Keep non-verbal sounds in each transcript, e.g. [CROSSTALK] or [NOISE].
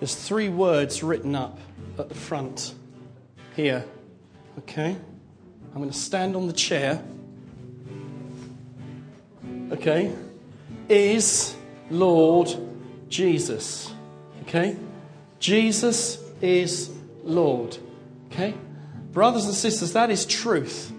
There's three words written up at the front here. Okay? I'm going to stand on the chair. Okay? Is Lord Jesus. Okay? Jesus is Lord. Okay? Brothers and sisters, that is truth.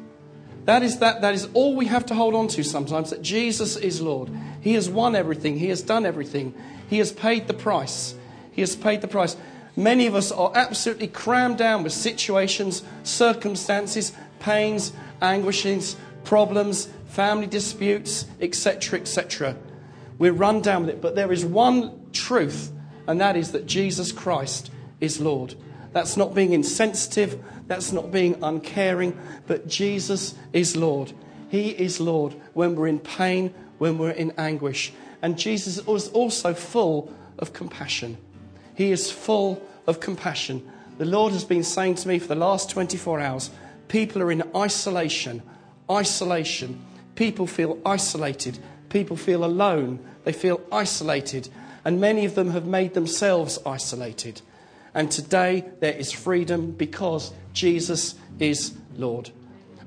That is, that, that is all we have to hold on to sometimes that Jesus is Lord. He has won everything, He has done everything, He has paid the price. He has paid the price. Many of us are absolutely crammed down with situations, circumstances, pains, anguishes, problems, family disputes, etc., etc. We're run down with it. But there is one truth, and that is that Jesus Christ is Lord. That's not being insensitive, that's not being uncaring, but Jesus is Lord. He is Lord when we're in pain, when we're in anguish. And Jesus is also full of compassion. He is full of compassion. The Lord has been saying to me for the last 24 hours people are in isolation. Isolation. People feel isolated. People feel alone. They feel isolated. And many of them have made themselves isolated. And today there is freedom because Jesus is Lord.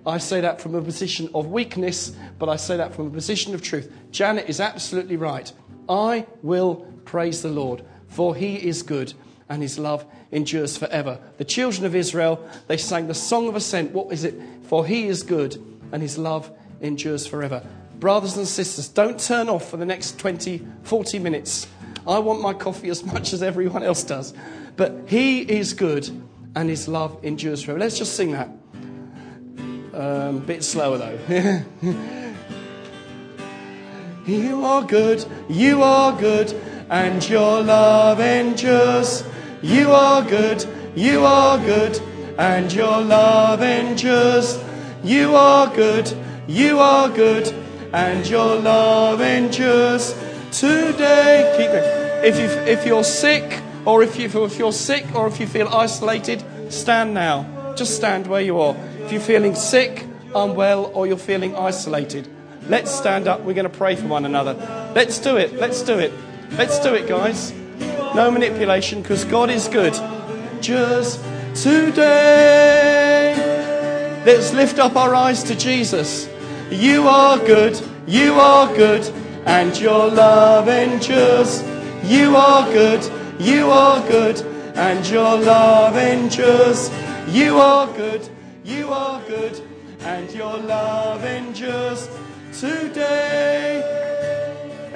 I say that from a position of weakness, but I say that from a position of truth. Janet is absolutely right. I will praise the Lord, for he is good and his love endures forever. The children of Israel, they sang the song of ascent. What is it? For he is good and his love endures forever. Brothers and sisters, don't turn off for the next 20, 40 minutes. I want my coffee as much as everyone else does. But he is good and his love endures forever. Let's just sing that. Um, a bit slower though. [LAUGHS] you are good, you are good, and your love endures. You are good, you are good, and your love endures. You are good, you are good, and your love endures today. Keep going. If, you, if you're sick, or if, you, if you're sick, or if you feel isolated, stand now. Just stand where you are. If you're feeling sick, unwell, or you're feeling isolated, let's stand up. We're going to pray for one another. Let's do it. Let's do it. Let's do it, guys. No manipulation, because God is good. Just today, let's lift up our eyes to Jesus. You are good. You are good. And your love endures. You are good. You are good. And your love endures. You are good. You are good. And your love endures today.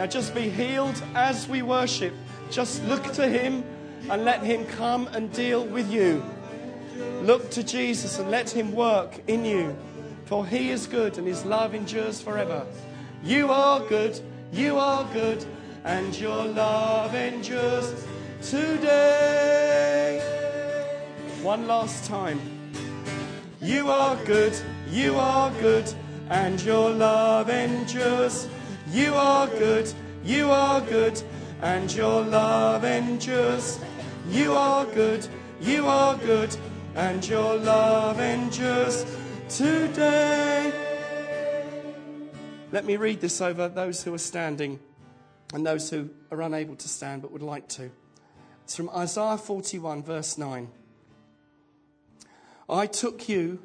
Now just be healed as we worship. Just look to Him and let Him come and deal with you. Look to Jesus and let Him work in you. For He is good and His love endures forever. You are good, you are good, and your love endures today. One last time. You are good, you are good, and your love endures. You are good, you are good, and your love endures. You are good, you are good, and your love endures today. Let me read this over those who are standing and those who are unable to stand but would like to. It's from Isaiah 41, verse 9. I took you,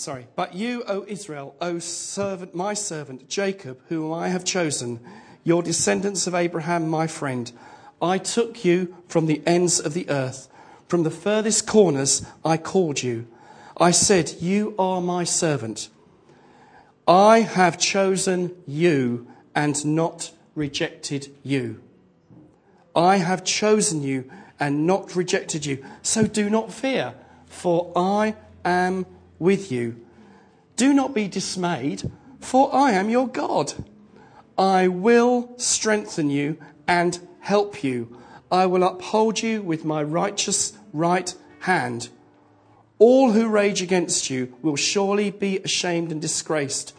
sorry, but you, O Israel, O servant, my servant, Jacob, whom I have chosen, your descendants of Abraham, my friend. I took you from the ends of the earth. From the furthest corners, I called you. I said, You are my servant. I have chosen you and not rejected you. I have chosen you and not rejected you. So do not fear, for I am with you. Do not be dismayed, for I am your God. I will strengthen you and help you. I will uphold you with my righteous right hand. All who rage against you will surely be ashamed and disgraced.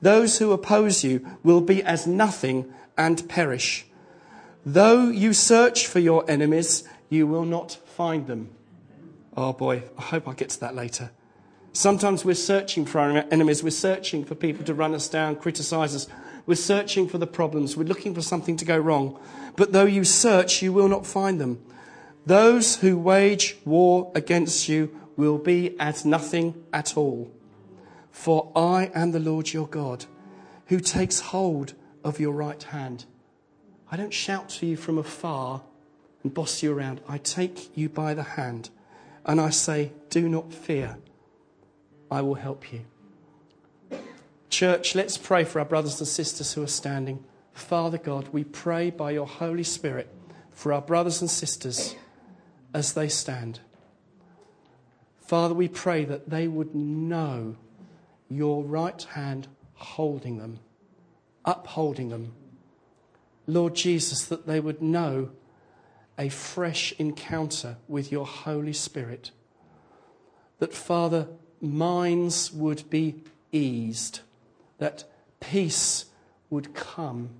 Those who oppose you will be as nothing and perish. Though you search for your enemies, you will not find them. Oh boy, I hope I get to that later. Sometimes we're searching for our enemies, we're searching for people to run us down, criticize us, We're searching for the problems. We're looking for something to go wrong. But though you search, you will not find them. Those who wage war against you will be as nothing at all. For I am the Lord your God, who takes hold of your right hand. I don't shout to you from afar and boss you around. I take you by the hand and I say, Do not fear. I will help you. Church, let's pray for our brothers and sisters who are standing. Father God, we pray by your Holy Spirit for our brothers and sisters as they stand. Father, we pray that they would know your right hand holding them, upholding them. Lord Jesus, that they would know a fresh encounter with your Holy Spirit. That, Father, minds would be eased, that peace would come.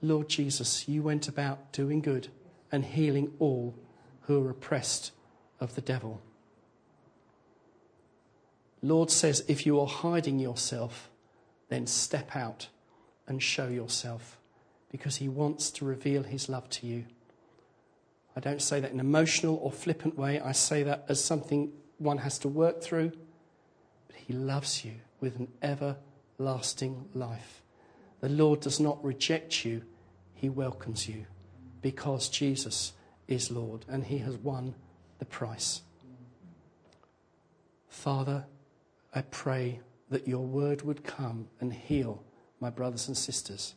Lord Jesus, you went about doing good and healing all who are oppressed of the devil. Lord says, if you are hiding yourself, then step out and show yourself because he wants to reveal his love to you. I don't say that in an emotional or flippant way. I say that as something one has to work through. But he loves you with an everlasting life. The Lord does not reject you, he welcomes you because Jesus is Lord and he has won the price. Father, I pray that your word would come and heal my brothers and sisters.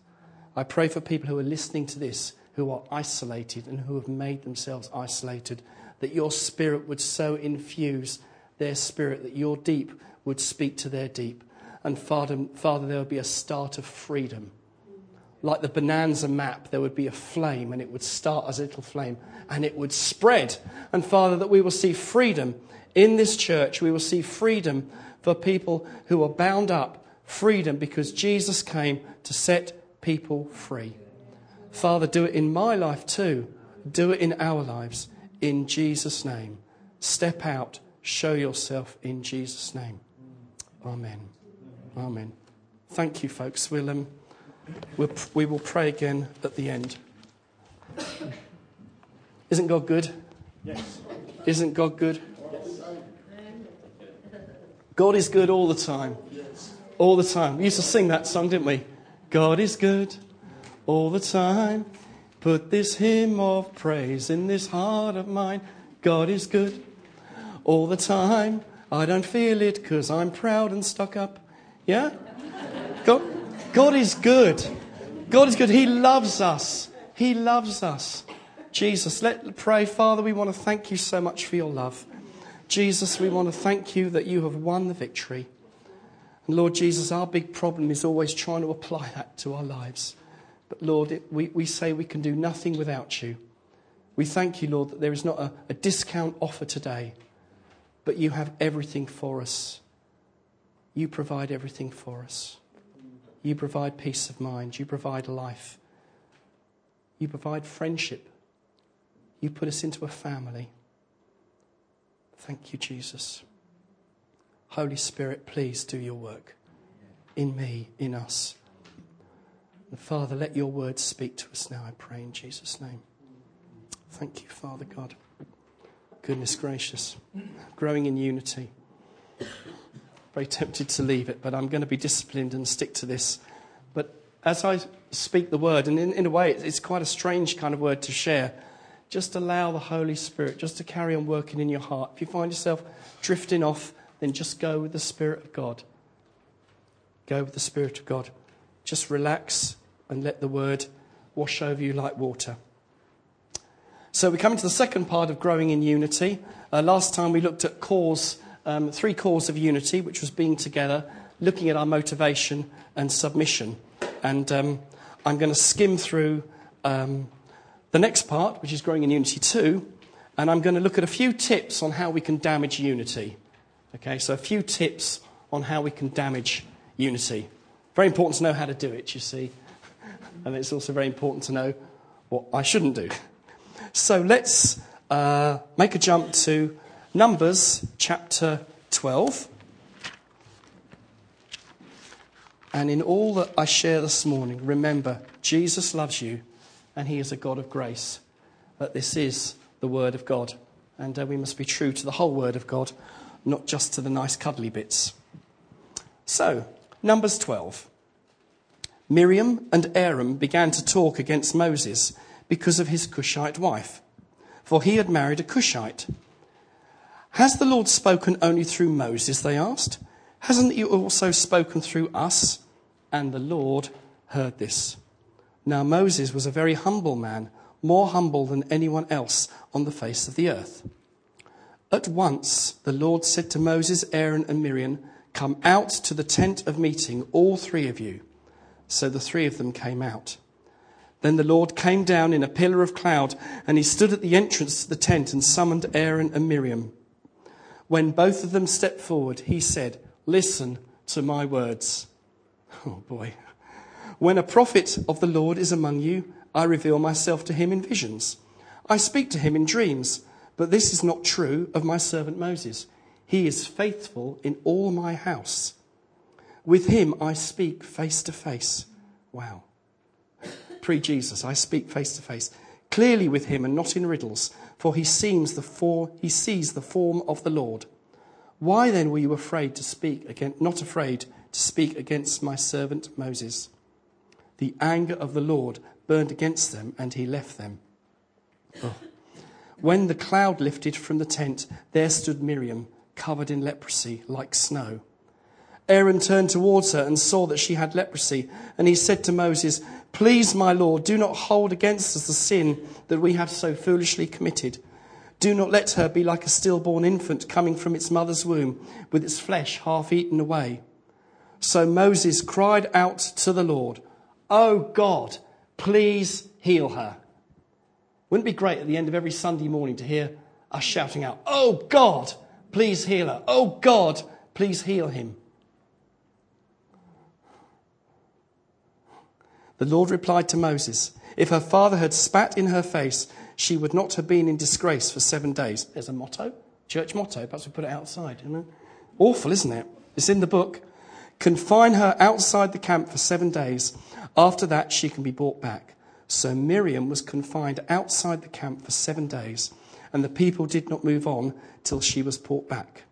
I pray for people who are listening to this who are isolated and who have made themselves isolated, that your spirit would so infuse their spirit that your deep would speak to their deep. And Father, Father there would be a start of freedom. Like the bonanza map, there would be a flame and it would start as a little flame and it would spread. And Father, that we will see freedom in this church. We will see freedom for people who are bound up, freedom because Jesus came to set people free. Father, do it in my life too. Do it in our lives. In Jesus' name. Step out. Show yourself in Jesus' name. Amen. Amen. Thank you, folks. We'll, um, we'll, we will pray again at the end. Isn't God good? Yes. Isn't God good? Yes. God is good all the time. Yes. All the time. We used to sing that song, didn't we? God is good all the time. Put this hymn of praise in this heart of mine. God is good all the time. I don't feel it because I'm proud and stuck up. Yeah? God, God is good. God is good. He loves us. He loves us. Jesus, let pray, Father, we want to thank you so much for your love. Jesus, we want to thank you that you have won the victory. And Lord Jesus, our big problem is always trying to apply that to our lives. But Lord, it, we, we say we can do nothing without you. We thank you, Lord, that there is not a, a discount offer today, but you have everything for us. You provide everything for us. You provide peace of mind. You provide life. You provide friendship. You put us into a family. Thank you, Jesus. Holy Spirit, please do your work in me, in us. And Father, let your words speak to us now, I pray, in Jesus' name. Thank you, Father God. Goodness gracious. Growing in unity. Very tempted to leave it, but I'm going to be disciplined and stick to this. But as I speak the word, and in, in a way, it's quite a strange kind of word to share, just allow the Holy Spirit just to carry on working in your heart. If you find yourself drifting off, then just go with the Spirit of God. Go with the Spirit of God. Just relax and let the word wash over you like water. So we come to the second part of growing in unity. Uh, last time we looked at cause, um, three cores of unity, which was being together, looking at our motivation and submission. And um, I'm going to skim through um, the next part, which is growing in unity too, and I'm going to look at a few tips on how we can damage unity. Okay, so a few tips on how we can damage unity. Very important to know how to do it, you see and it's also very important to know what I shouldn't do. [LAUGHS] So let's uh, make a jump to Numbers chapter 12. And in all that I share this morning, remember Jesus loves you and he is a God of grace. That this is the Word of God. And uh, we must be true to the whole Word of God, not just to the nice cuddly bits. So, Numbers 12. Miriam and Aaron began to talk against Moses because of his Cushite wife, for he had married a Cushite. Has the Lord spoken only through Moses? They asked. Hasn't he also spoken through us? And the Lord heard this. Now Moses was a very humble man, more humble than anyone else on the face of the earth. At once the Lord said to Moses, Aaron, and Miriam, Come out to the tent of meeting, all three of you. So the three of them came out. Then the Lord came down in a pillar of cloud, and he stood at the entrance to the tent and summoned Aaron and Miriam. When both of them stepped forward, he said, Listen to my words. Oh boy. When a prophet of the Lord is among you, I reveal myself to him in visions. I speak to him in dreams, but this is not true of my servant Moses. He is faithful in all my house. With him I speak face to face. Wow. Pre Jesus, I speak face to face. Clearly with him and not in riddles, for he, seems the for, he sees the form of the Lord. Why then were you afraid to speak against, not afraid to speak against my servant Moses? The anger of the Lord burned against them, and he left them. Oh. When the cloud lifted from the tent, there stood Miriam, covered in leprosy, like snow. Aaron turned towards her and saw that she had leprosy, and he said to Moses, Please, my Lord, do not hold against us the sin that we have so foolishly committed. Do not let her be like a stillborn infant coming from its mother's womb, with its flesh half eaten away. So Moses cried out to the Lord, Oh God, please heal her. Wouldn't it be great at the end of every Sunday morning to hear us shouting out, Oh God, please heal her. Oh God, please heal him. The Lord replied to Moses, If her father had spat in her face, she would not have been in disgrace for seven days. There's a motto, church motto. Perhaps we put it outside. Awful, isn't it? It's in the book. Confine her outside the camp for seven days. After that, she can be brought back. So Miriam was confined outside the camp for seven days, and the people did not move on till she was brought back.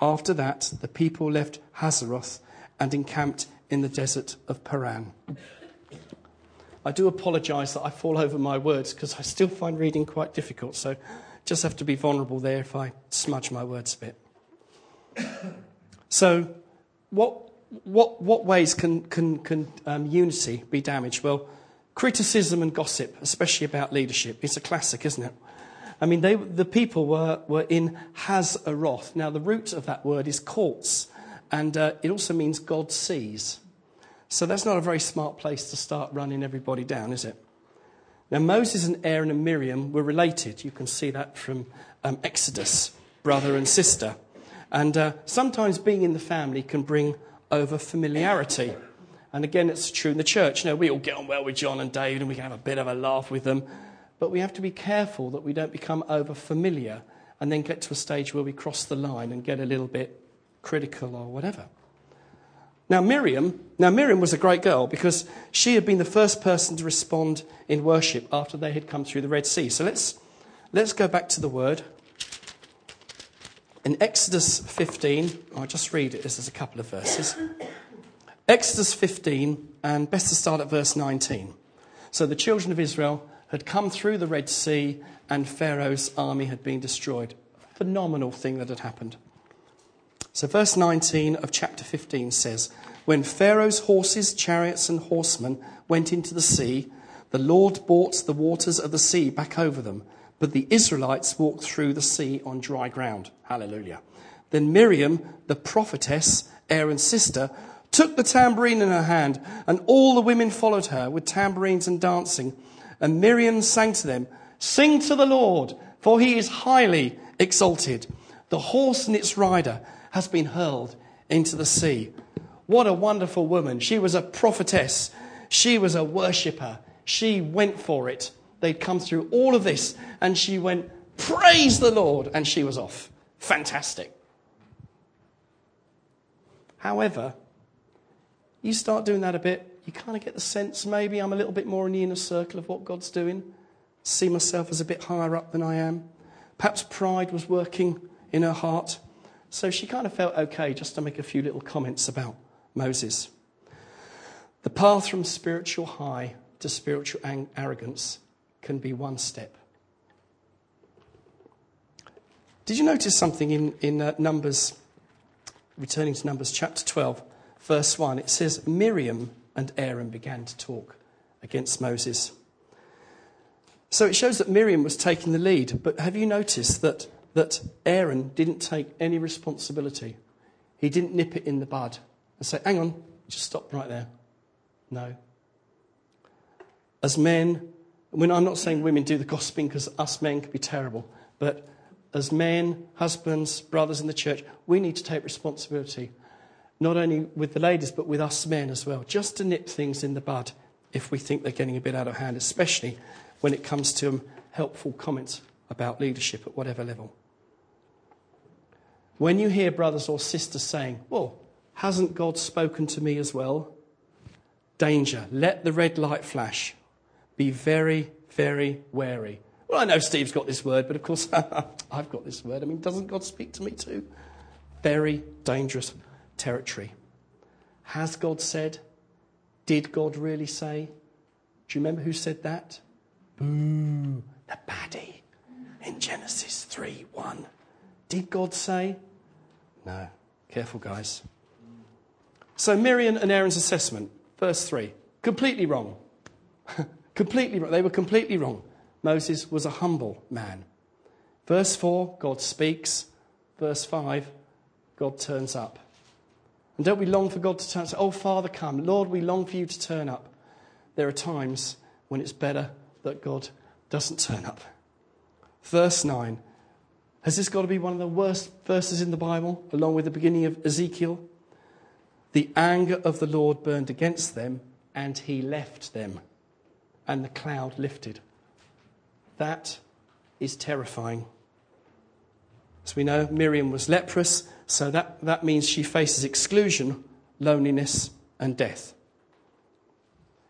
After that, the people left Hazeroth and encamped in the desert of Paran. I do apologise that I fall over my words because I still find reading quite difficult, so just have to be vulnerable there if I smudge my words a bit. so, what, what, what ways can, can, can um, unity be damaged? Well, criticism and gossip, especially about leadership, is a classic, isn't it? I mean, they, the people were, were in Hazeroth. Now, the root of that word is courts, and uh, it also means God sees. So that's not a very smart place to start running everybody down, is it? Now, Moses and Aaron and Miriam were related. You can see that from um, Exodus, brother and sister. And uh, sometimes being in the family can bring over familiarity. And again, it's true in the church. You know, we all get on well with John and David and we can have a bit of a laugh with them. But we have to be careful that we don't become over familiar and then get to a stage where we cross the line and get a little bit critical or whatever. Now, Miriam, now Miriam was a great girl because she had been the first person to respond in worship after they had come through the Red Sea. So let's, let's go back to the word. In Exodus 15, I'll just read it, this is a couple of verses. Exodus 15, and best to start at verse 19. So the children of Israel had come through the Red Sea, and Pharaoh's army had been destroyed. Phenomenal thing that had happened. So, verse 19 of chapter 15 says, When Pharaoh's horses, chariots, and horsemen went into the sea, the Lord brought the waters of the sea back over them, but the Israelites walked through the sea on dry ground. Hallelujah. Then Miriam, the prophetess, Aaron's sister, took the tambourine in her hand, and all the women followed her with tambourines and dancing. And Miriam sang to them, Sing to the Lord, for he is highly exalted. The horse and its rider has been hurled into the sea. What a wonderful woman. She was a prophetess. She was a worshipper. She went for it. They'd come through all of this, and she went, Praise the Lord, and she was off. Fantastic. However, you start doing that a bit, you kind of get the sense maybe I'm a little bit more in the inner circle of what God's doing, see myself as a bit higher up than I am. Perhaps pride was working in her heart. So she kind of felt okay just to make a few little comments about Moses. The path from spiritual high to spiritual arrogance can be one step. Did you notice something in, in uh, Numbers, returning to Numbers chapter 12, verse 1? It says, Miriam and Aaron began to talk against Moses. So it shows that Miriam was taking the lead, but have you noticed that, that Aaron didn't take any responsibility? He didn't nip it in the bud and say, Hang on, just stop right there. No. As men, when I'm not saying women do the gossiping because us men can be terrible, but as men, husbands, brothers in the church, we need to take responsibility, not only with the ladies, but with us men as well, just to nip things in the bud if we think they're getting a bit out of hand, especially when it comes to helpful comments about leadership at whatever level. When you hear brothers or sisters saying, Well, hasn't God spoken to me as well? Danger. Let the red light flash. Be very, very wary. Well, I know Steve's got this word, but of course [LAUGHS] I've got this word. I mean, doesn't God speak to me too? Very dangerous territory. Has God said? Did God really say? Do you remember who said that? Boo, the baddie in Genesis 3 1. Did God say? No. Careful, guys. So, Miriam and Aaron's assessment, verse 3, completely wrong. [LAUGHS] completely wrong. They were completely wrong. Moses was a humble man. Verse 4, God speaks. Verse 5, God turns up. And don't we long for God to turn up? Oh, Father, come. Lord, we long for you to turn up. There are times when it's better that God doesn't turn up. Verse 9. Has this got to be one of the worst verses in the Bible, along with the beginning of Ezekiel? The anger of the Lord burned against them, and he left them, and the cloud lifted. That is terrifying. As we know, Miriam was leprous, so that, that means she faces exclusion, loneliness, and death.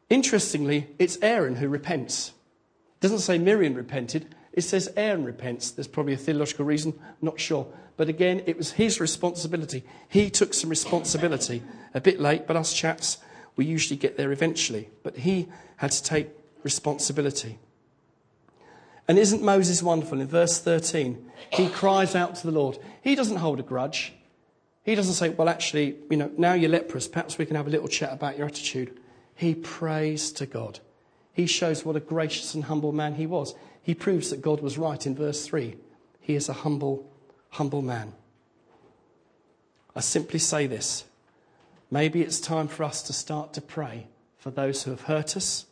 Interestingly, it's Aaron who repents. It doesn't say Miriam repented, it says Aaron repents. There's probably a theological reason, not sure. But again, it was his responsibility. He took some responsibility. A bit late, but us chaps, we usually get there eventually. But he had to take responsibility. And isn't Moses wonderful? In verse 13, he cries out to the Lord. He doesn't hold a grudge. He doesn't say, Well, actually, you know, now you're leprous. Perhaps we can have a little chat about your attitude. He prays to God. He shows what a gracious and humble man he was. He proves that God was right in verse 3. He is a humble, humble man. I simply say this. Maybe it's time for us to start to pray for those who have hurt us,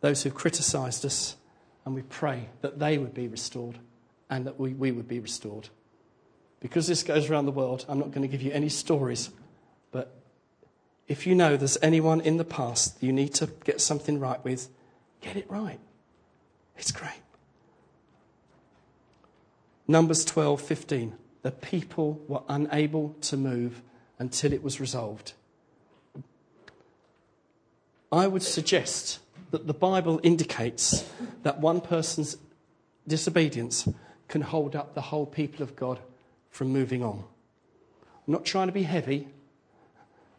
those who have criticized us, and we pray that they would be restored and that we, we would be restored. Because this goes around the world, I'm not going to give you any stories, but if you know there's anyone in the past you need to get something right with, get it right. It's great. Numbers 12, 15. The people were unable to move until it was resolved. I would suggest that the Bible indicates that one person's disobedience can hold up the whole people of God from moving on. I'm not trying to be heavy,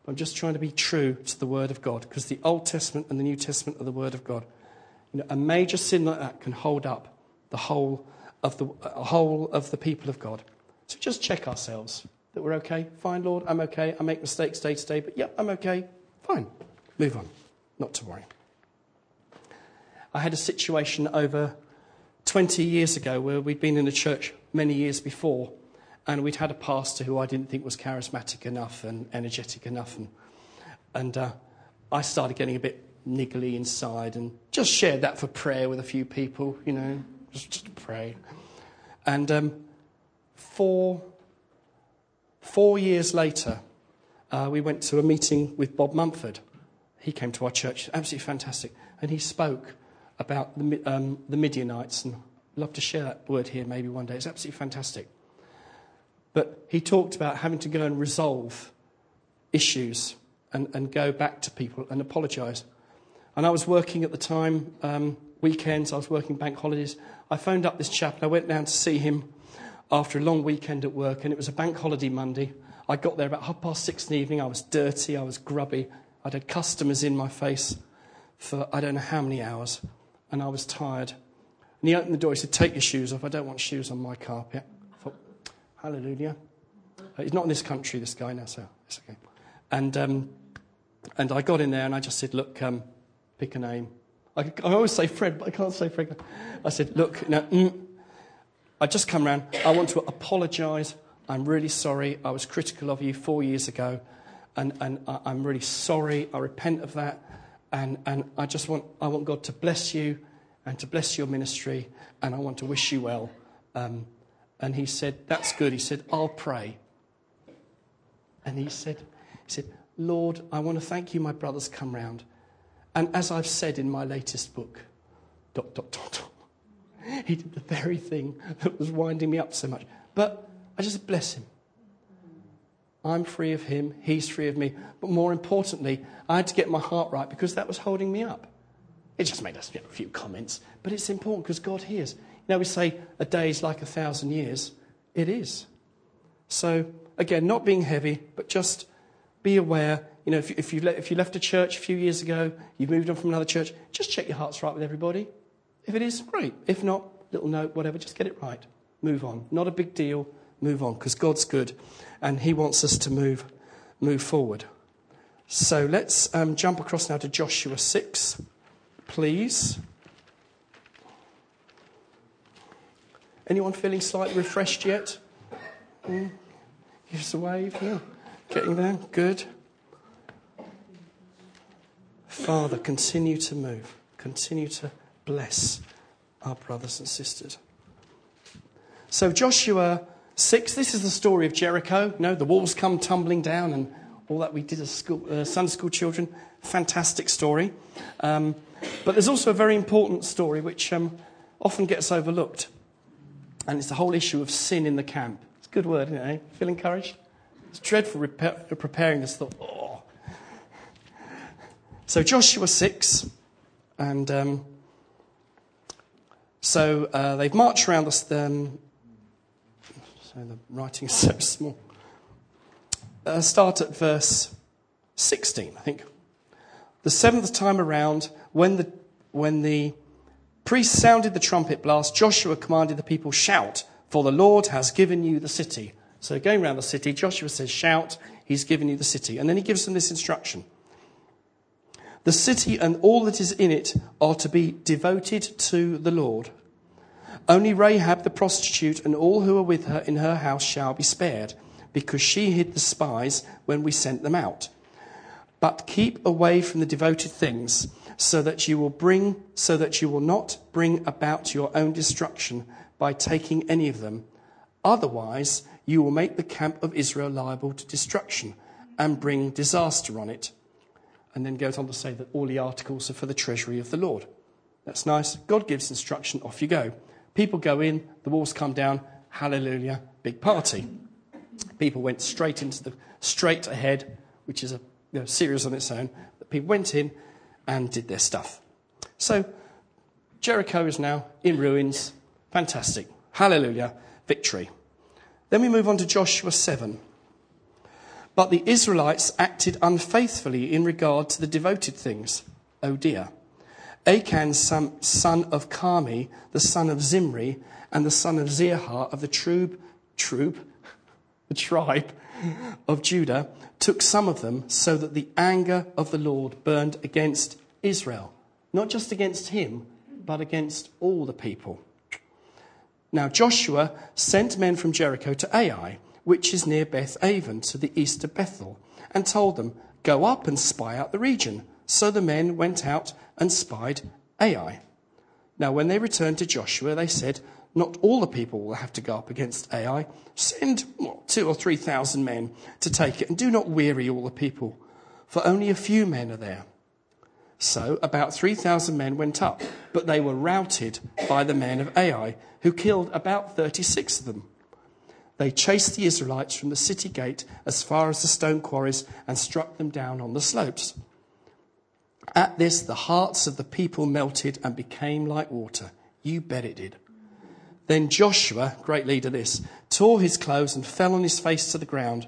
I'm just trying to be true to the Word of God because the Old Testament and the New Testament are the Word of God. You know, a major sin like that can hold up the whole of the, whole of the people of God. So just check ourselves that we're okay. Fine, Lord, I'm okay. I make mistakes day to day, but yeah, I'm okay. Fine. Move on. Not to worry. I had a situation over 20 years ago where we'd been in a church many years before, and we'd had a pastor who I didn't think was charismatic enough and energetic enough. And, and uh, I started getting a bit niggly inside and just shared that for prayer with a few people, you know, just, just pray. And um, four, four years later, uh, we went to a meeting with Bob Mumford. He came to our church, absolutely fantastic. And he spoke about the, um, the Midianites, and love to share that word here maybe one day. It's absolutely fantastic. But he talked about having to go and resolve issues and, and go back to people and apologise. And I was working at the time, um, weekends, I was working bank holidays. I phoned up this chap and I went down to see him after a long weekend at work, and it was a bank holiday Monday. I got there about half past six in the evening. I was dirty, I was grubby. I'd had customers in my face for I don't know how many hours, and I was tired. And he opened the door. He said, Take your shoes off. I don't want shoes on my carpet. I thought, Hallelujah. Uh, he's not in this country, this guy now, so it's okay. And, um, and I got in there and I just said, Look, um, pick a name. I, I, always say Fred, but I can't say Fred. I said, Look, now, mm, I just come round. I want to apologise. I'm really sorry. I was critical of you four years ago, and, and I'm really sorry. I repent of that. And, and I just want, I want God to bless you and to bless your ministry, and I want to wish you well. Um, and he said, That's good. He said, I'll pray. And he said, he said, Lord, I want to thank you, my brothers come round. And as I've said in my latest book, dot, dot, dot, dot, [LAUGHS] he did the very thing that was winding me up so much. But I just bless him. I'm free of him, he's free of me. But more importantly, I had to get my heart right because that was holding me up. It just made us a few comments, but it's important because God hears. You know, we say a day is like a thousand years. It is. So, again, not being heavy, but just be aware. You know, if, if, you, if you left a church a few years ago, you've moved on from another church, just check your heart's right with everybody. If it is, great. If not, little note, whatever, just get it right. Move on. Not a big deal. Move on because God's good and He wants us to move, move forward. So let's um, jump across now to Joshua 6, please. Anyone feeling slightly refreshed yet? Mm. Give us a wave. Yeah. Getting there? Good. Father, continue to move. Continue to bless our brothers and sisters. So, Joshua 6, this is the story of Jericho. Know, the walls come tumbling down and all that we did as school, uh, Sunday school children. Fantastic story. Um, but there's also a very important story which um, often gets overlooked. And it's the whole issue of sin in the camp. It's a good word, isn't it? Eh? Feel encouraged? It's dreadful preparing this thought. Oh. So, Joshua 6, and um, so uh, they've marched around the. Um, so the writing is [LAUGHS] so small. Uh, start at verse 16, I think. The seventh time around, when the, when the priest sounded the trumpet blast, Joshua commanded the people, Shout, for the Lord has given you the city. So going around the city, Joshua says, Shout, he's given you the city. And then he gives them this instruction The city and all that is in it are to be devoted to the Lord. Only Rahab the prostitute and all who are with her in her house shall be spared, because she hid the spies when we sent them out. But keep away from the devoted things, so that you will bring so that you will not bring about your own destruction by taking any of them. Otherwise, you will make the camp of Israel liable to destruction and bring disaster on it. And then goes on to say that all the articles are for the treasury of the Lord. That's nice. God gives instruction, off you go. People go in, the walls come down, hallelujah, big party. People went straight into the straight ahead, which is a you know, series on its own. That people went in and did their stuff. So Jericho is now in ruins. Fantastic. Hallelujah. Victory. Then we move on to Joshua 7. But the Israelites acted unfaithfully in regard to the devoted things. Oh dear. Achan, son of Carmi, the son of Zimri, and the son of Zerah of the troop, troop, [LAUGHS] the tribe of Judah, took some of them so that the anger of the Lord burned against Israel. Not just against him, but against all the people. Now Joshua sent men from Jericho to Ai, which is near Beth Aven, to the east of Bethel, and told them, Go up and spy out the region. So the men went out and spied Ai. Now, when they returned to Joshua, they said, Not all the people will have to go up against Ai. Send two or three thousand men to take it, and do not weary all the people, for only a few men are there. So about 3,000 men went up, but they were routed by the men of Ai, who killed about 36 of them. They chased the Israelites from the city gate as far as the stone quarries and struck them down on the slopes. At this, the hearts of the people melted and became like water. You bet it did. Then Joshua, great leader this, tore his clothes and fell on his face to the ground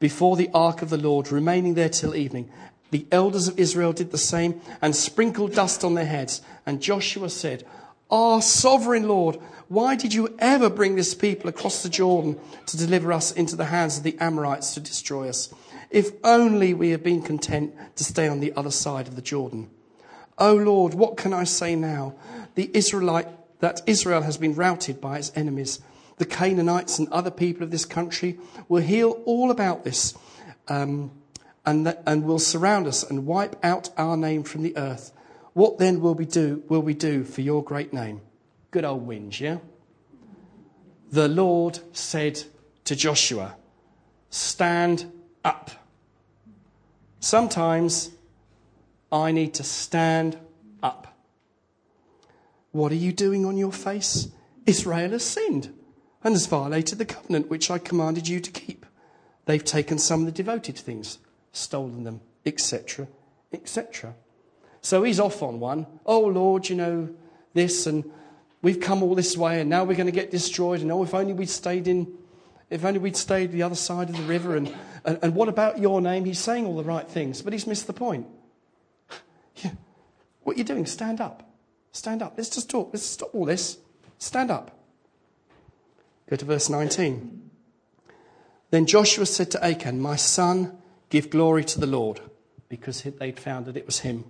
before the ark of the Lord, remaining there till evening. The elders of Israel did the same and sprinkled dust on their heads. And Joshua said, Our sovereign Lord, why did you ever bring this people across the Jordan to deliver us into the hands of the Amorites to destroy us? If only we had been content to stay on the other side of the Jordan. O oh Lord, what can I say now? The Israelite, that Israel has been routed by its enemies. The Canaanites and other people of this country will hear all about this um, and, and will surround us and wipe out our name from the earth. What then will we do, will we do for your great name? Good old whinge, yeah? The Lord said to Joshua, Stand up. Sometimes I need to stand up. What are you doing on your face? Israel has sinned and has violated the covenant which I commanded you to keep. They've taken some of the devoted things, stolen them, etc., etc. So he's off on one. Oh, Lord, you know, this and we've come all this way and now we're going to get destroyed. And oh, if only we'd stayed in, if only we'd stayed the other side of the river. And, and, and what about your name? He's saying all the right things, but he's missed the point. [LAUGHS] yeah. What are you doing? Stand up. Stand up. Let's just talk. Let's stop all this. Stand up. Go to verse 19. Then Joshua said to Achan, My son, give glory to the Lord, because they'd found that it was him.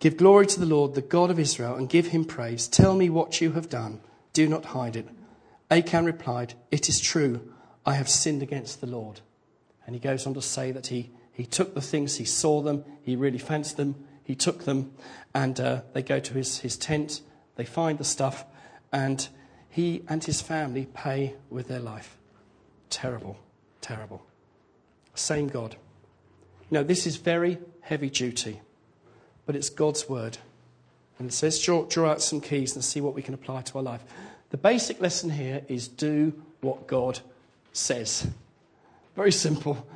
Give glory to the Lord, the God of Israel, and give him praise. Tell me what you have done. Do not hide it. Achan replied, It is true. I have sinned against the Lord. And he goes on to say that he, he took the things, he saw them, he really fancied them, he took them, and uh, they go to his, his tent, they find the stuff, and he and his family pay with their life. Terrible, terrible. Same God. Now, this is very heavy duty but it's God's word. And it says, draw, draw out some keys and see what we can apply to our life. The basic lesson here is do what God says. Very simple.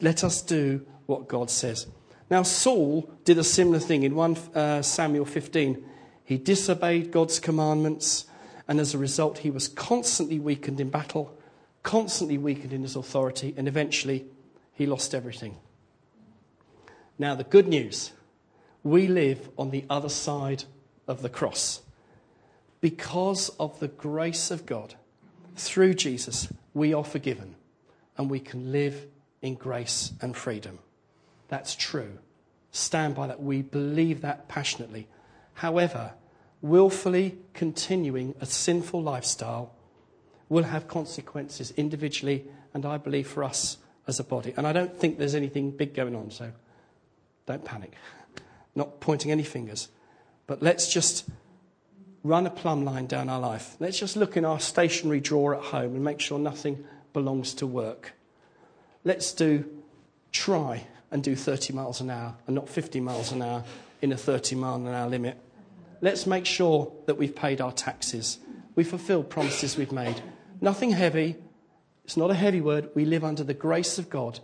Let us do what God says. Now, Saul did a similar thing in 1 uh, Samuel 15. He disobeyed God's commandments, and as a result, he was constantly weakened in battle, constantly weakened in his authority, and eventually he lost everything. Now, the good news we live on the other side of the cross. Because of the grace of God, through Jesus, we are forgiven and we can live in grace and freedom. That's true. Stand by that. We believe that passionately. However, willfully continuing a sinful lifestyle will have consequences individually and I believe for us as a body. And I don't think there's anything big going on, so don't panic not pointing any fingers, but let's just run a plumb line down our life. Let's just look in our stationary drawer at home and make sure nothing belongs to work. Let's do try and do 30 miles an hour and not 50 miles an hour in a 30 mile an hour limit. Let's make sure that we've paid our taxes. We fulfilled promises we've made. Nothing heavy. It's not a heavy word. We live under the grace of God.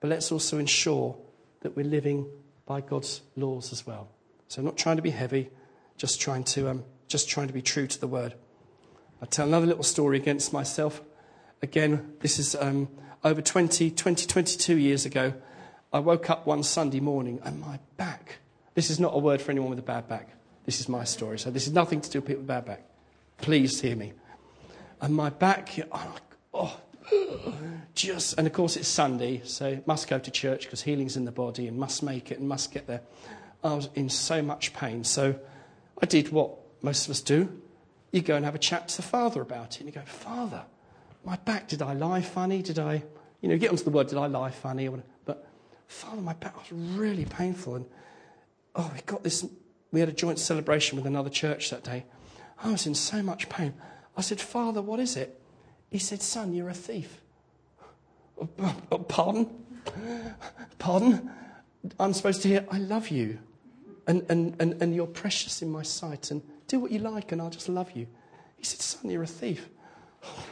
But let's also ensure that we're living by God's laws as well. So I'm not trying to be heavy, just trying to, um, just trying to be true to the word. I'll tell another little story against myself. Again, this is um, over 20, 20, 22 years ago. I woke up one Sunday morning and my back, this is not a word for anyone with a bad back. This is my story. So this is nothing to do with people with bad back. Please hear me. And my back, oh, just, and of course it's Sunday, so must go to church because healing's in the body and must make it and must get there. I was in so much pain. So I did what most of us do. You go and have a chat to the father about it. And you go, Father, my back, did I lie funny? Did I, you know, get onto the word, did I lie funny? But Father, my back was really painful. And oh, we got this, we had a joint celebration with another church that day. I was in so much pain. I said, Father, what is it? He said, Son, you're a thief. Pardon? Pardon? I'm supposed to hear, I love you. And, and, and, and you're precious in my sight. And do what you like, and I'll just love you. He said, Son, you're a thief.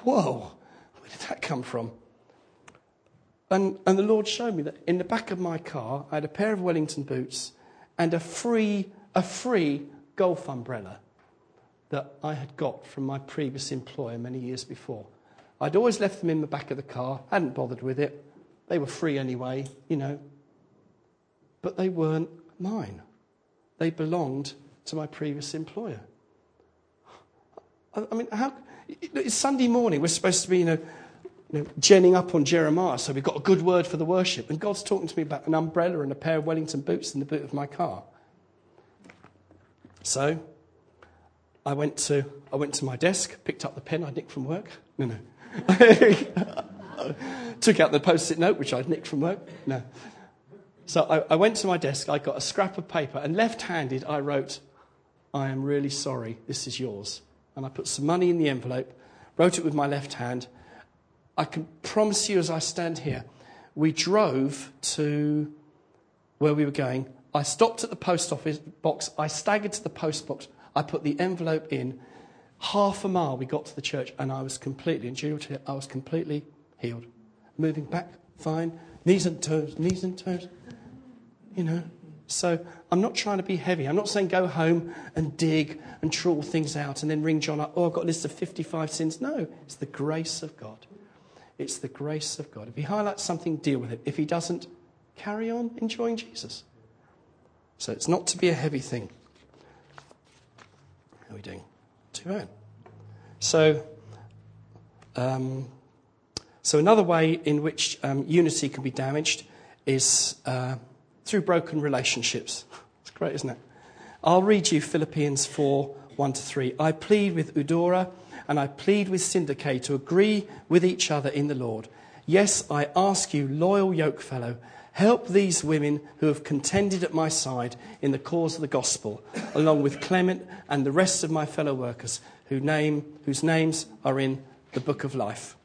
Whoa, where did that come from? And, and the Lord showed me that in the back of my car, I had a pair of Wellington boots and a free, a free golf umbrella that I had got from my previous employer many years before. I'd always left them in the back of the car, hadn't bothered with it. They were free anyway, you know. But they weren't mine, they belonged to my previous employer. I mean, how, it's Sunday morning. We're supposed to be, you know, you know, genning up on Jeremiah, so we've got a good word for the worship. And God's talking to me about an umbrella and a pair of Wellington boots in the boot of my car. So I went to, I went to my desk, picked up the pen I'd nicked from work. No, no. [LAUGHS] Took out the post it note, which I'd nicked from work. No. So I, I went to my desk, I got a scrap of paper, and left handed I wrote, I am really sorry, this is yours. And I put some money in the envelope, wrote it with my left hand. I can promise you, as I stand here, we drove to where we were going. I stopped at the post office box. I staggered to the post box. I put the envelope in. Half a mile we got to the church, and I was completely, and Julie, I was completely healed. Moving back, fine. Knees and toes, knees and toes. You know. So I'm not trying to be heavy. I'm not saying go home and dig and trawl things out and then ring John up. Oh, I've got a list of 55 sins. No, it's the grace of God. It's the grace of God. If he highlights something, deal with it. If he doesn't, carry on enjoying Jesus. So it's not to be a heavy thing. How are we doing? Too bad. So, um, so another way in which um, unity can be damaged is uh, through broken relationships. It's great, isn't it? I'll read you Philippians 4 1 to 3. I plead with Euodia and I plead with Syntyche to agree with each other in the Lord. Yes, I ask you, loyal yokefellow, help these women who have contended at my side in the cause of the gospel, along with Clement and the rest of my fellow workers who name, whose names are in the book of life.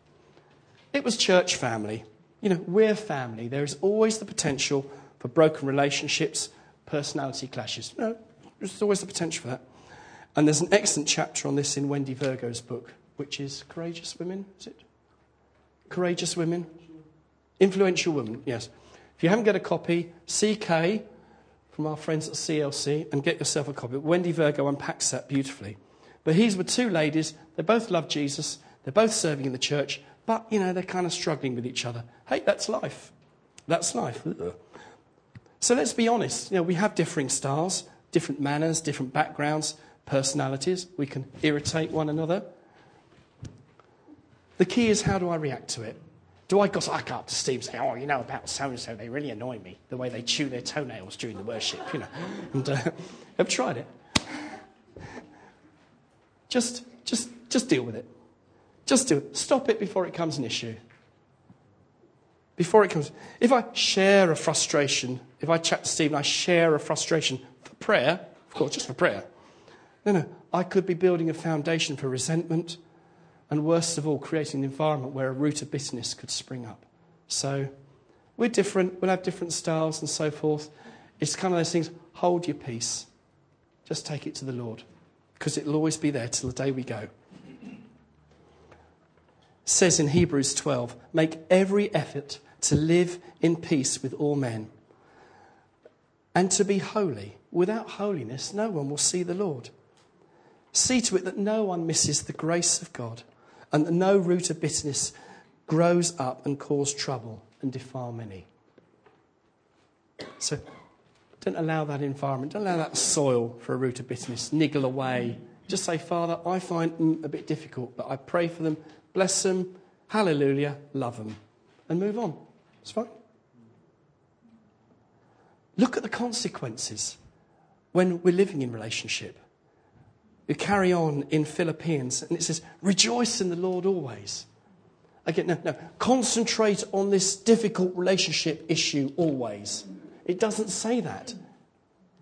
It was church family. You know, we're family. There is always the potential for broken relationships, personality clashes. No, there's always the potential for that. And there's an excellent chapter on this in Wendy Virgo's book, which is Courageous Women, is it? Courageous Women? Influential Women, yes. If you haven't got a copy, CK from our friends at CLC and get yourself a copy. Wendy Virgo unpacks that beautifully. But these with two ladies. They both love Jesus. They're both serving in the church, but, you know, they're kind of struggling with each other. Hey, that's life. That's life. So let's be honest. You know, we have differing styles, different manners, different backgrounds personalities. We can irritate one another. The key is how do I react to it? Do I gossip up to Steve and say, oh, you know about so and so, they really annoy me, the way they chew their toenails during the worship, you know? And uh, I've tried it. Just, just, just deal with it. Just do it. Stop it before it becomes an issue. Before it comes, if I share a frustration, if I chat to Steve and I share a frustration for prayer, of course, just for prayer, no, no. I could be building a foundation for resentment and, worst of all, creating an environment where a root of bitterness could spring up. So we're different. We'll have different styles and so forth. It's kind of those things hold your peace. Just take it to the Lord because it'll always be there till the day we go. It says in Hebrews 12 make every effort to live in peace with all men and to be holy. Without holiness, no one will see the Lord. See to it that no one misses the grace of God and that no root of bitterness grows up and cause trouble and defile many. So don't allow that environment, don't allow that soil for a root of bitterness niggle away. Just say, Father, I find them a bit difficult, but I pray for them, bless them, hallelujah, love them, and move on. It's fine. Look at the consequences when we're living in relationship. We carry on in Philippians, and it says, Rejoice in the Lord always. Again, no, no. Concentrate on this difficult relationship issue always. It doesn't say that.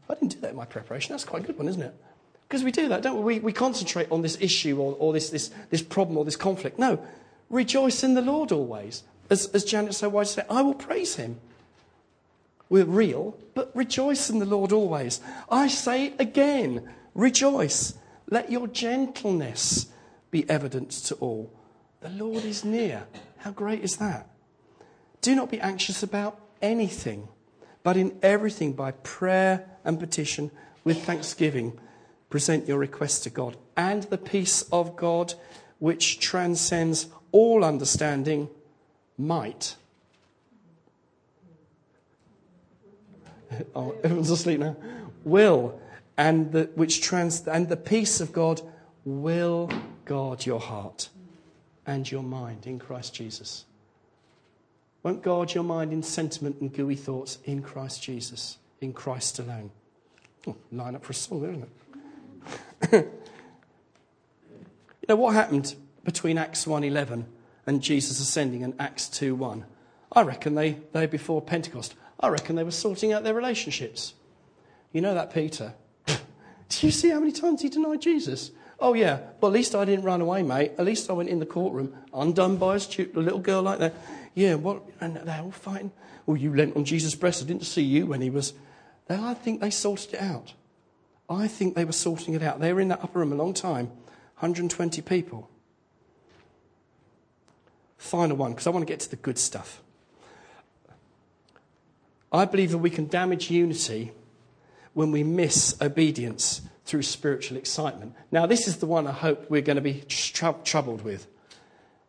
I didn't do that in my preparation. That's quite a good one, isn't it? Because we do that, don't we? We, we concentrate on this issue or, or this, this, this problem or this conflict. No, rejoice in the Lord always. As, as Janet so wisely said, I will praise him. We're real, but rejoice in the Lord always. I say again rejoice. Let your gentleness be evident to all. The Lord is near. How great is that? Do not be anxious about anything, but in everything by prayer and petition with thanksgiving present your requests to God. And the peace of God, which transcends all understanding, might. [LAUGHS] Oh, everyone's asleep now. Will and the, which trans, and the peace of God will guard your heart and your mind in Christ Jesus. Won't guard your mind in sentiment and gooey thoughts in Christ Jesus, in Christ alone. Oh, line up for a song, isn't it? [LAUGHS] you know what happened between Acts 1:11 and Jesus ascending and Acts 2:1? I reckon they they before Pentecost. I reckon they were sorting out their relationships. You know that Peter. Do you see how many times he denied Jesus? Oh, yeah. Well, at least I didn't run away, mate. At least I went in the courtroom, undone by a, stu- a little girl like that. Yeah, what? And they're all fighting. Well, you leant on Jesus' breast. I didn't see you when he was. I think they sorted it out. I think they were sorting it out. They were in that upper room a long time 120 people. Final one, because I want to get to the good stuff. I believe that we can damage unity when we miss obedience through spiritual excitement. Now, this is the one I hope we're going to be tr- troubled with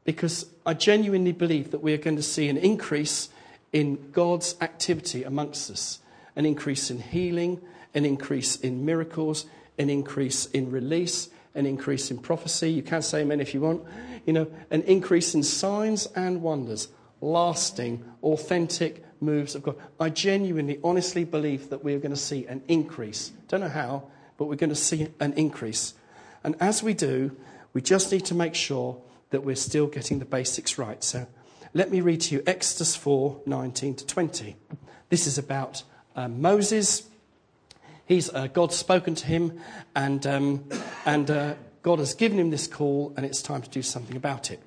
because I genuinely believe that we are going to see an increase in God's activity amongst us an increase in healing, an increase in miracles, an increase in release, an increase in prophecy. You can say amen if you want. You know, an increase in signs and wonders, lasting, authentic moves of God. I genuinely, honestly believe that we are going to see an increase. Don't know how, but we're going to see an increase. And as we do, we just need to make sure that we're still getting the basics right. So let me read to you Exodus 4 19 to 20. This is about um, Moses. He's uh, God's spoken to him, and, um, and uh, God has given him this call, and it's time to do something about it.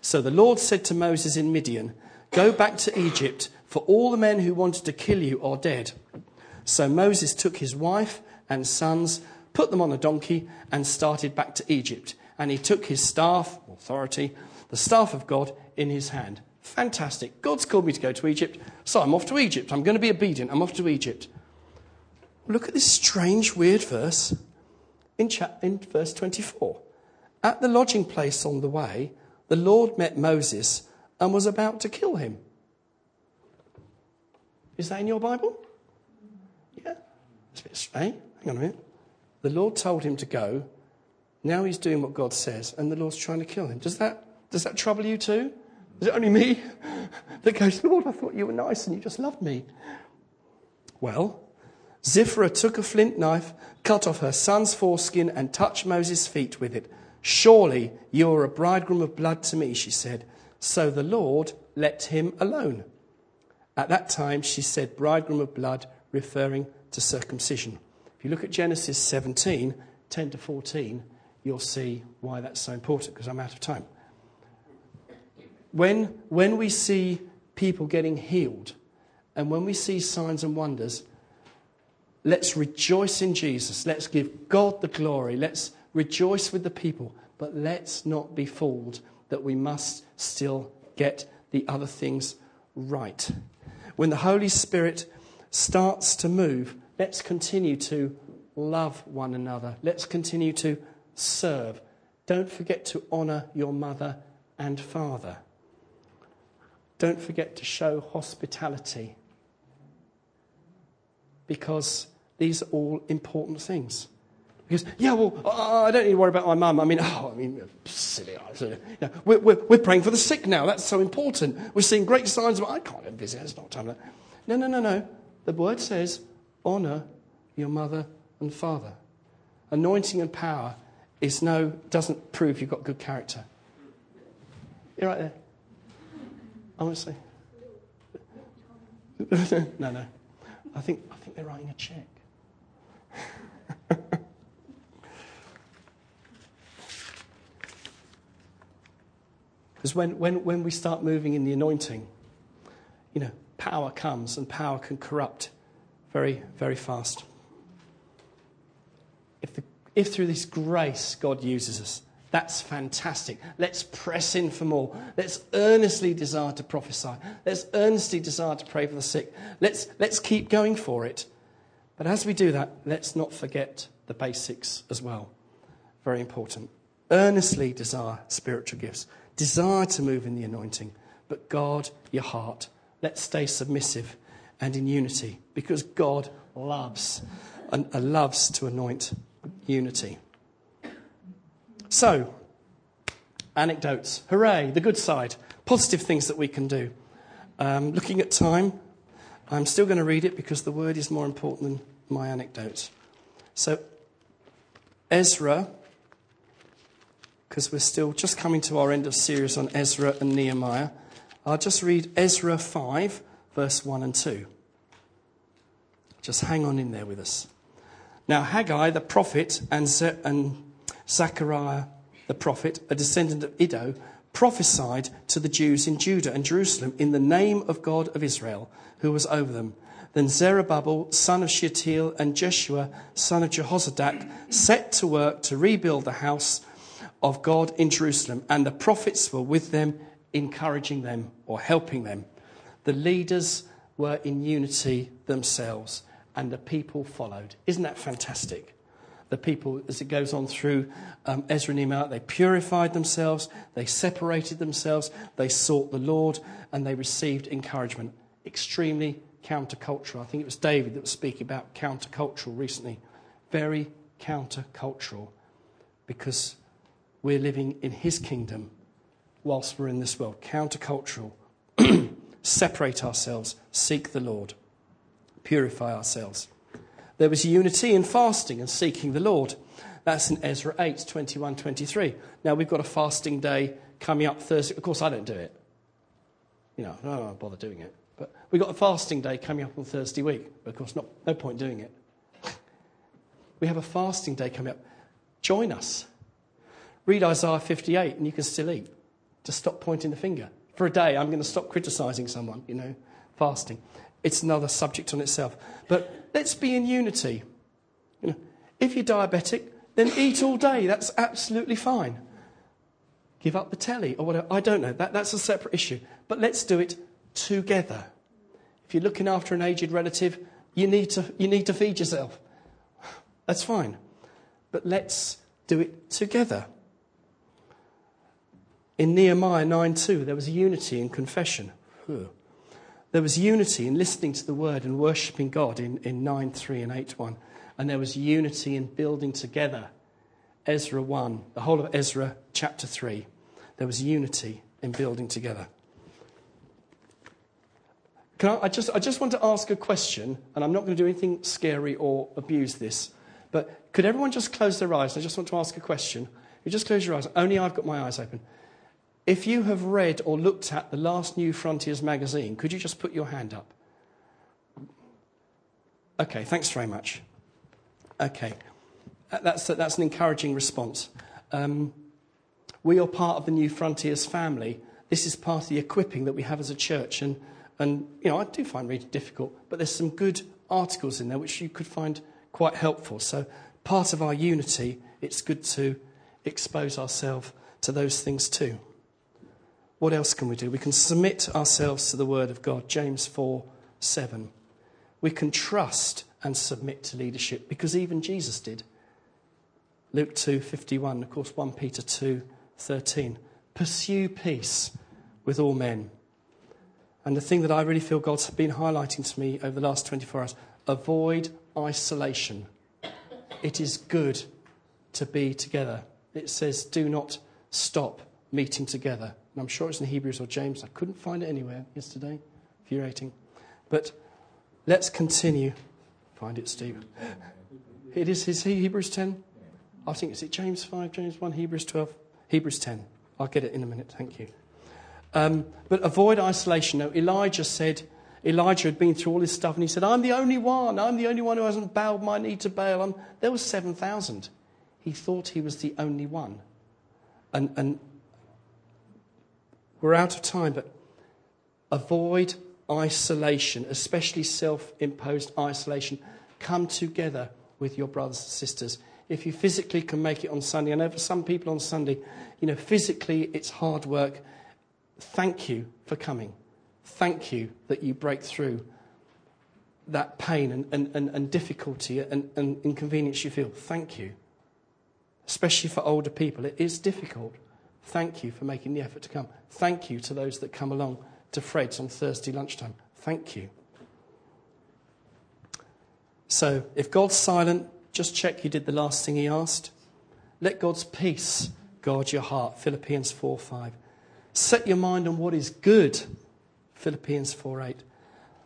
So the Lord said to Moses in Midian, Go back to Egypt, for all the men who wanted to kill you are dead. So Moses took his wife and sons, put them on a donkey, and started back to Egypt. And he took his staff, authority, the staff of God, in his hand. Fantastic. God's called me to go to Egypt, so I'm off to Egypt. I'm going to be obedient. I'm off to Egypt. Look at this strange, weird verse in, in verse 24. At the lodging place on the way, the Lord met Moses and was about to kill him. Is that in your Bible? Yeah. It's a bit strange. Hang on a minute. The Lord told him to go. Now he's doing what God says, and the Lord's trying to kill him. Does that, does that trouble you too? Is it only me [LAUGHS] that goes, Lord, I thought you were nice and you just loved me? Well, Zipporah took a flint knife, cut off her son's foreskin, and touched Moses' feet with it. Surely you are a bridegroom of blood to me, she said. So the Lord let him alone. At that time, she said, bridegroom of blood, referring to circumcision. If you look at Genesis 17, 10 to 14, you'll see why that's so important because I'm out of time. When, when we see people getting healed and when we see signs and wonders, let's rejoice in Jesus. Let's give God the glory. Let's rejoice with the people. But let's not be fooled that we must still get the other things right. When the Holy Spirit starts to move, let's continue to love one another. Let's continue to serve. Don't forget to honour your mother and father. Don't forget to show hospitality because these are all important things. Because, yeah, well, I don't need to worry about my mum. I mean, oh, I mean, silly. Know, we're, we're, we're, praying for the sick now. That's so important. We're seeing great signs. Of, I can't visit. It's not time. No, no, no, no. The word says, honour your mother and father. Anointing and power is no, doesn't prove you've got good character. You're right there. I want to say. [LAUGHS] no, no. I think, I think they're writing a check. [LAUGHS] Because when, when, when we start moving in the anointing, you know, power comes and power can corrupt very, very fast. If, the, if through this grace God uses us, That's fantastic. Let's press in for more. Let's earnestly desire to prophesy. Let's earnestly desire to pray for the sick. Let's, let's keep going for it. But as we do that, let's not forget the basics as well. Very important. Earnestly desire spiritual gifts. Desire to move in the anointing. But guard your heart. Let's stay submissive and in unity because God loves and loves to anoint unity. So, anecdotes. Hooray, the good side. Positive things that we can do. Um, looking at time, I'm still going to read it because the word is more important than my anecdote. So, Ezra, because we're still just coming to our end of series on Ezra and Nehemiah, I'll just read Ezra 5, verse 1 and 2. Just hang on in there with us. Now, Haggai the prophet and, Ze- and Zechariah the prophet, a descendant of Iddo, prophesied to the Jews in Judah and Jerusalem in the name of God of Israel, who was over them. Then Zerubbabel, son of Shealtiel, and Jeshua, son of Jehozadak, set to work to rebuild the house of God in Jerusalem, and the prophets were with them, encouraging them or helping them. The leaders were in unity themselves and the people followed. Isn't that fantastic? The people, as it goes on through um, Ezra and Nehemiah, they purified themselves, they separated themselves, they sought the Lord, and they received encouragement. Extremely countercultural. I think it was David that was speaking about countercultural recently. Very countercultural because we're living in his kingdom whilst we're in this world. Countercultural. [CLEARS THROAT] Separate ourselves, seek the Lord purify ourselves. There was unity in fasting and seeking the Lord. That's in Ezra 8, 21, 23. Now, we've got a fasting day coming up Thursday. Of course, I don't do it. You know, I don't bother doing it. But we've got a fasting day coming up on Thursday week. Of course, not, no point doing it. We have a fasting day coming up. Join us. Read Isaiah 58 and you can still eat. Just stop pointing the finger. For a day, I'm going to stop criticizing someone, you know, fasting it's another subject on itself. But let's be in unity. You know, if you're diabetic, then eat all day. That's absolutely fine. Give up the telly or whatever. I don't know. That, that's a separate issue. But let's do it together. If you're looking after an aged relative, you need to, you need to feed yourself. That's fine. But let's do it together. In Nehemiah 9 2, there was unity in confession. There was unity in listening to the word and worshipping God in, in 9 3 and 8 1. And there was unity in building together. Ezra 1, the whole of Ezra chapter 3. There was unity in building together. Can I, I, just, I just want to ask a question, and I'm not going to do anything scary or abuse this, but could everyone just close their eyes? I just want to ask a question. You just close your eyes. Only I've got my eyes open. If you have read or looked at the last New Frontiers magazine, could you just put your hand up? Okay, thanks very much. Okay, that's, that's an encouraging response. Um, we are part of the New Frontiers family. This is part of the equipping that we have as a church. And, and you know, I do find reading difficult, but there's some good articles in there which you could find quite helpful. So, part of our unity, it's good to expose ourselves to those things too. What else can we do? We can submit ourselves to the Word of God, James 4 7. We can trust and submit to leadership because even Jesus did. Luke 2 51, of course, 1 Peter 2 13. Pursue peace with all men. And the thing that I really feel God's been highlighting to me over the last 24 hours avoid isolation. It is good to be together. It says, do not stop meeting together. And I'm sure it's in Hebrews or James. I couldn't find it anywhere yesterday. Infuriating. But let's continue. Find it, Steve. It is his Hebrews 10. I think it's it James 5, James 1, Hebrews 12, Hebrews 10. I'll get it in a minute. Thank you. Um, but avoid isolation. Now, Elijah said, Elijah had been through all this stuff and he said, I'm the only one. I'm the only one who hasn't bowed my knee to Baal. I'm... There was 7,000. He thought he was the only one. And, and we're out of time, but avoid isolation, especially self imposed isolation. Come together with your brothers and sisters If you physically can make it on Sunday, I know for some people on Sunday, you know, physically it's hard work. Thank you for coming. Thank you that you break through that pain and, and, and, and difficulty and, and inconvenience you feel. Thank you. Especially for older people, it is difficult. Thank you for making the effort to come. Thank you to those that come along to Fred's on Thursday lunchtime. Thank you. So, if God's silent, just check you did the last thing He asked. Let God's peace guard your heart. Philippians 4 5. Set your mind on what is good. Philippians 4 8.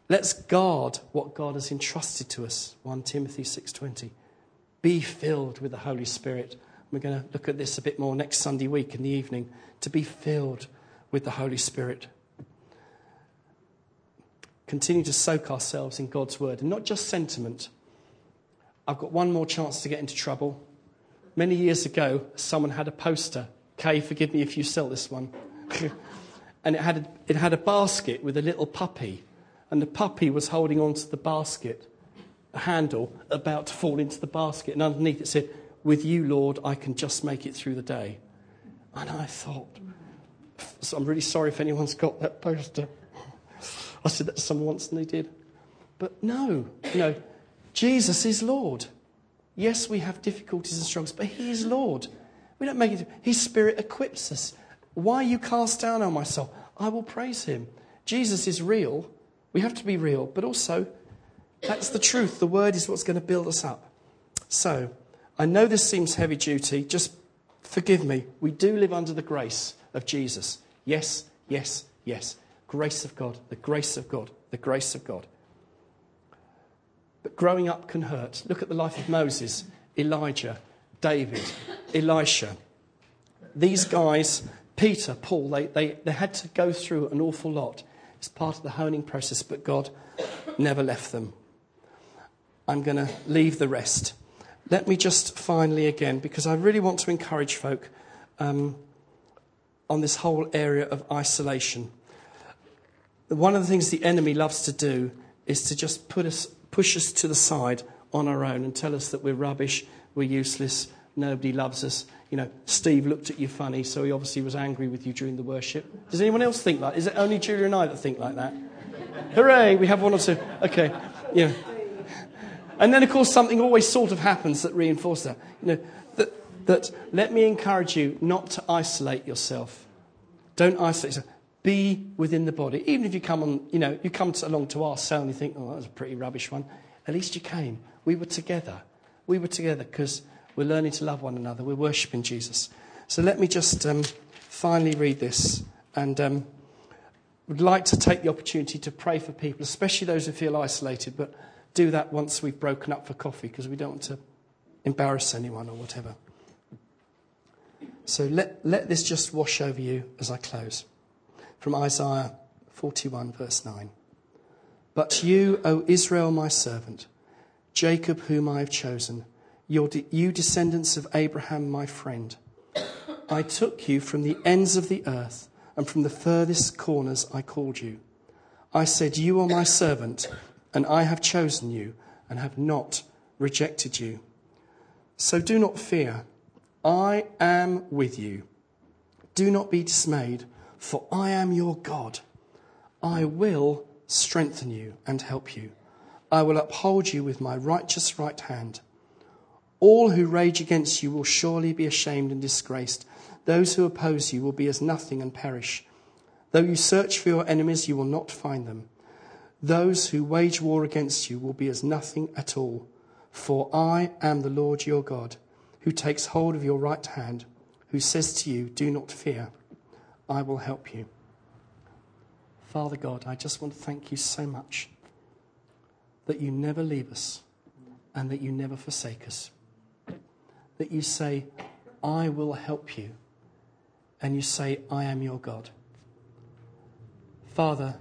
Let's guard what God has entrusted to us. 1 Timothy 6:20. Be filled with the Holy Spirit. We're going to look at this a bit more next Sunday week in the evening. To be filled with the Holy Spirit. Continue to soak ourselves in God's word and not just sentiment. I've got one more chance to get into trouble. Many years ago, someone had a poster. Kay, forgive me if you sell this one. [LAUGHS] and it had, a, it had a basket with a little puppy and the puppy was holding onto the basket, a handle, about to fall into the basket. And underneath it said, With you, Lord, I can just make it through the day. And I thought, so I'm really sorry if anyone's got that poster. I said that to someone once and they did. But no, you know, Jesus is Lord. Yes, we have difficulties and struggles, but He is Lord. We don't make it. His Spirit equips us. Why you cast down on myself? I will praise Him. Jesus is real. We have to be real, but also that's the truth. The word is what's going to build us up. So, I know this seems heavy duty. Just forgive me. We do live under the grace of Jesus. Yes, yes, yes. Grace of God, the grace of God, the grace of God. But growing up can hurt. Look at the life of Moses, Elijah, David, Elisha. These guys, Peter, Paul, they, they, they had to go through an awful lot. It's part of the honing process, but God never left them. I'm going to leave the rest. Let me just finally again, because I really want to encourage folk um, on this whole area of isolation. One of the things the enemy loves to do is to just put us, push us to the side on our own and tell us that we're rubbish, we're useless, nobody loves us, you know, Steve looked at you funny, so he obviously was angry with you during the worship. Does anyone else think that? Is it only Julia and I that think like that? Hooray, we have one or two. Okay, yeah. And then, of course, something always sort of happens that reinforces that. You know, that, that let me encourage you not to isolate yourself. Don't isolate yourself. Be within the body. Even if you come on, you know, you come to, along to our cell and you think, oh, that was a pretty rubbish one. At least you came. We were together. We were together because we're learning to love one another. We're worshipping Jesus. So let me just um, finally read this and um, would like to take the opportunity to pray for people, especially those who feel isolated, but do that once we've broken up for coffee because we don't want to embarrass anyone or whatever. So let, let this just wash over you as I close. From Isaiah 41, verse 9. But you, O Israel, my servant, Jacob, whom I have chosen, de- you descendants of Abraham, my friend. I took you from the ends of the earth, and from the furthest corners I called you. I said, You are my servant, and I have chosen you, and have not rejected you. So do not fear. I am with you. Do not be dismayed, for I am your God. I will strengthen you and help you. I will uphold you with my righteous right hand. All who rage against you will surely be ashamed and disgraced. Those who oppose you will be as nothing and perish. Though you search for your enemies, you will not find them. Those who wage war against you will be as nothing at all. For I am the Lord your God, who takes hold of your right hand, who says to you, Do not fear, I will help you. Father God, I just want to thank you so much that you never leave us and that you never forsake us that you say, I will help you, and you say, I am your God. Father,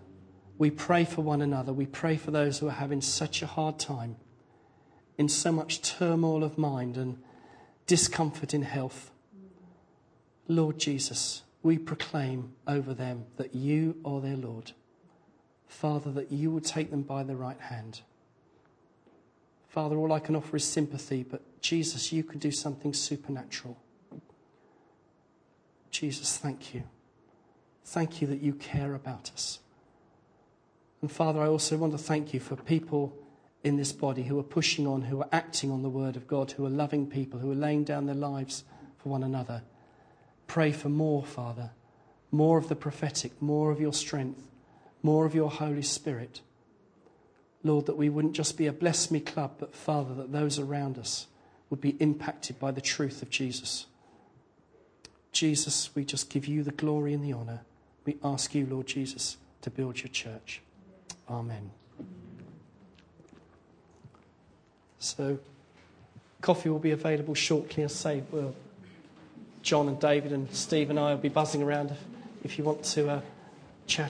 we pray for one another. We pray for those who are having such a hard time, in so much turmoil of mind and discomfort in health. Lord Jesus, we proclaim over them that you are their Lord. Father, that you will take them by the right hand. Father, all I can offer is sympathy, but Jesus, you can do something supernatural. Jesus, thank you. Thank you that you care about us. And Father, I also want to thank you for people in this body who are pushing on, who are acting on the word of God, who are loving people, who are laying down their lives for one another. Pray for more, Father, more of the prophetic, more of your strength, more of your Holy Spirit. Lord, that we wouldn't just be a bless me club, but Father, that those around us would be impacted by the truth of Jesus. Jesus, we just give you the glory and the honour. We ask you, Lord Jesus, to build your church. Amen. So, coffee will be available shortly. As I say, well, John and David and Steve and I will be buzzing around if, if you want to uh, chat.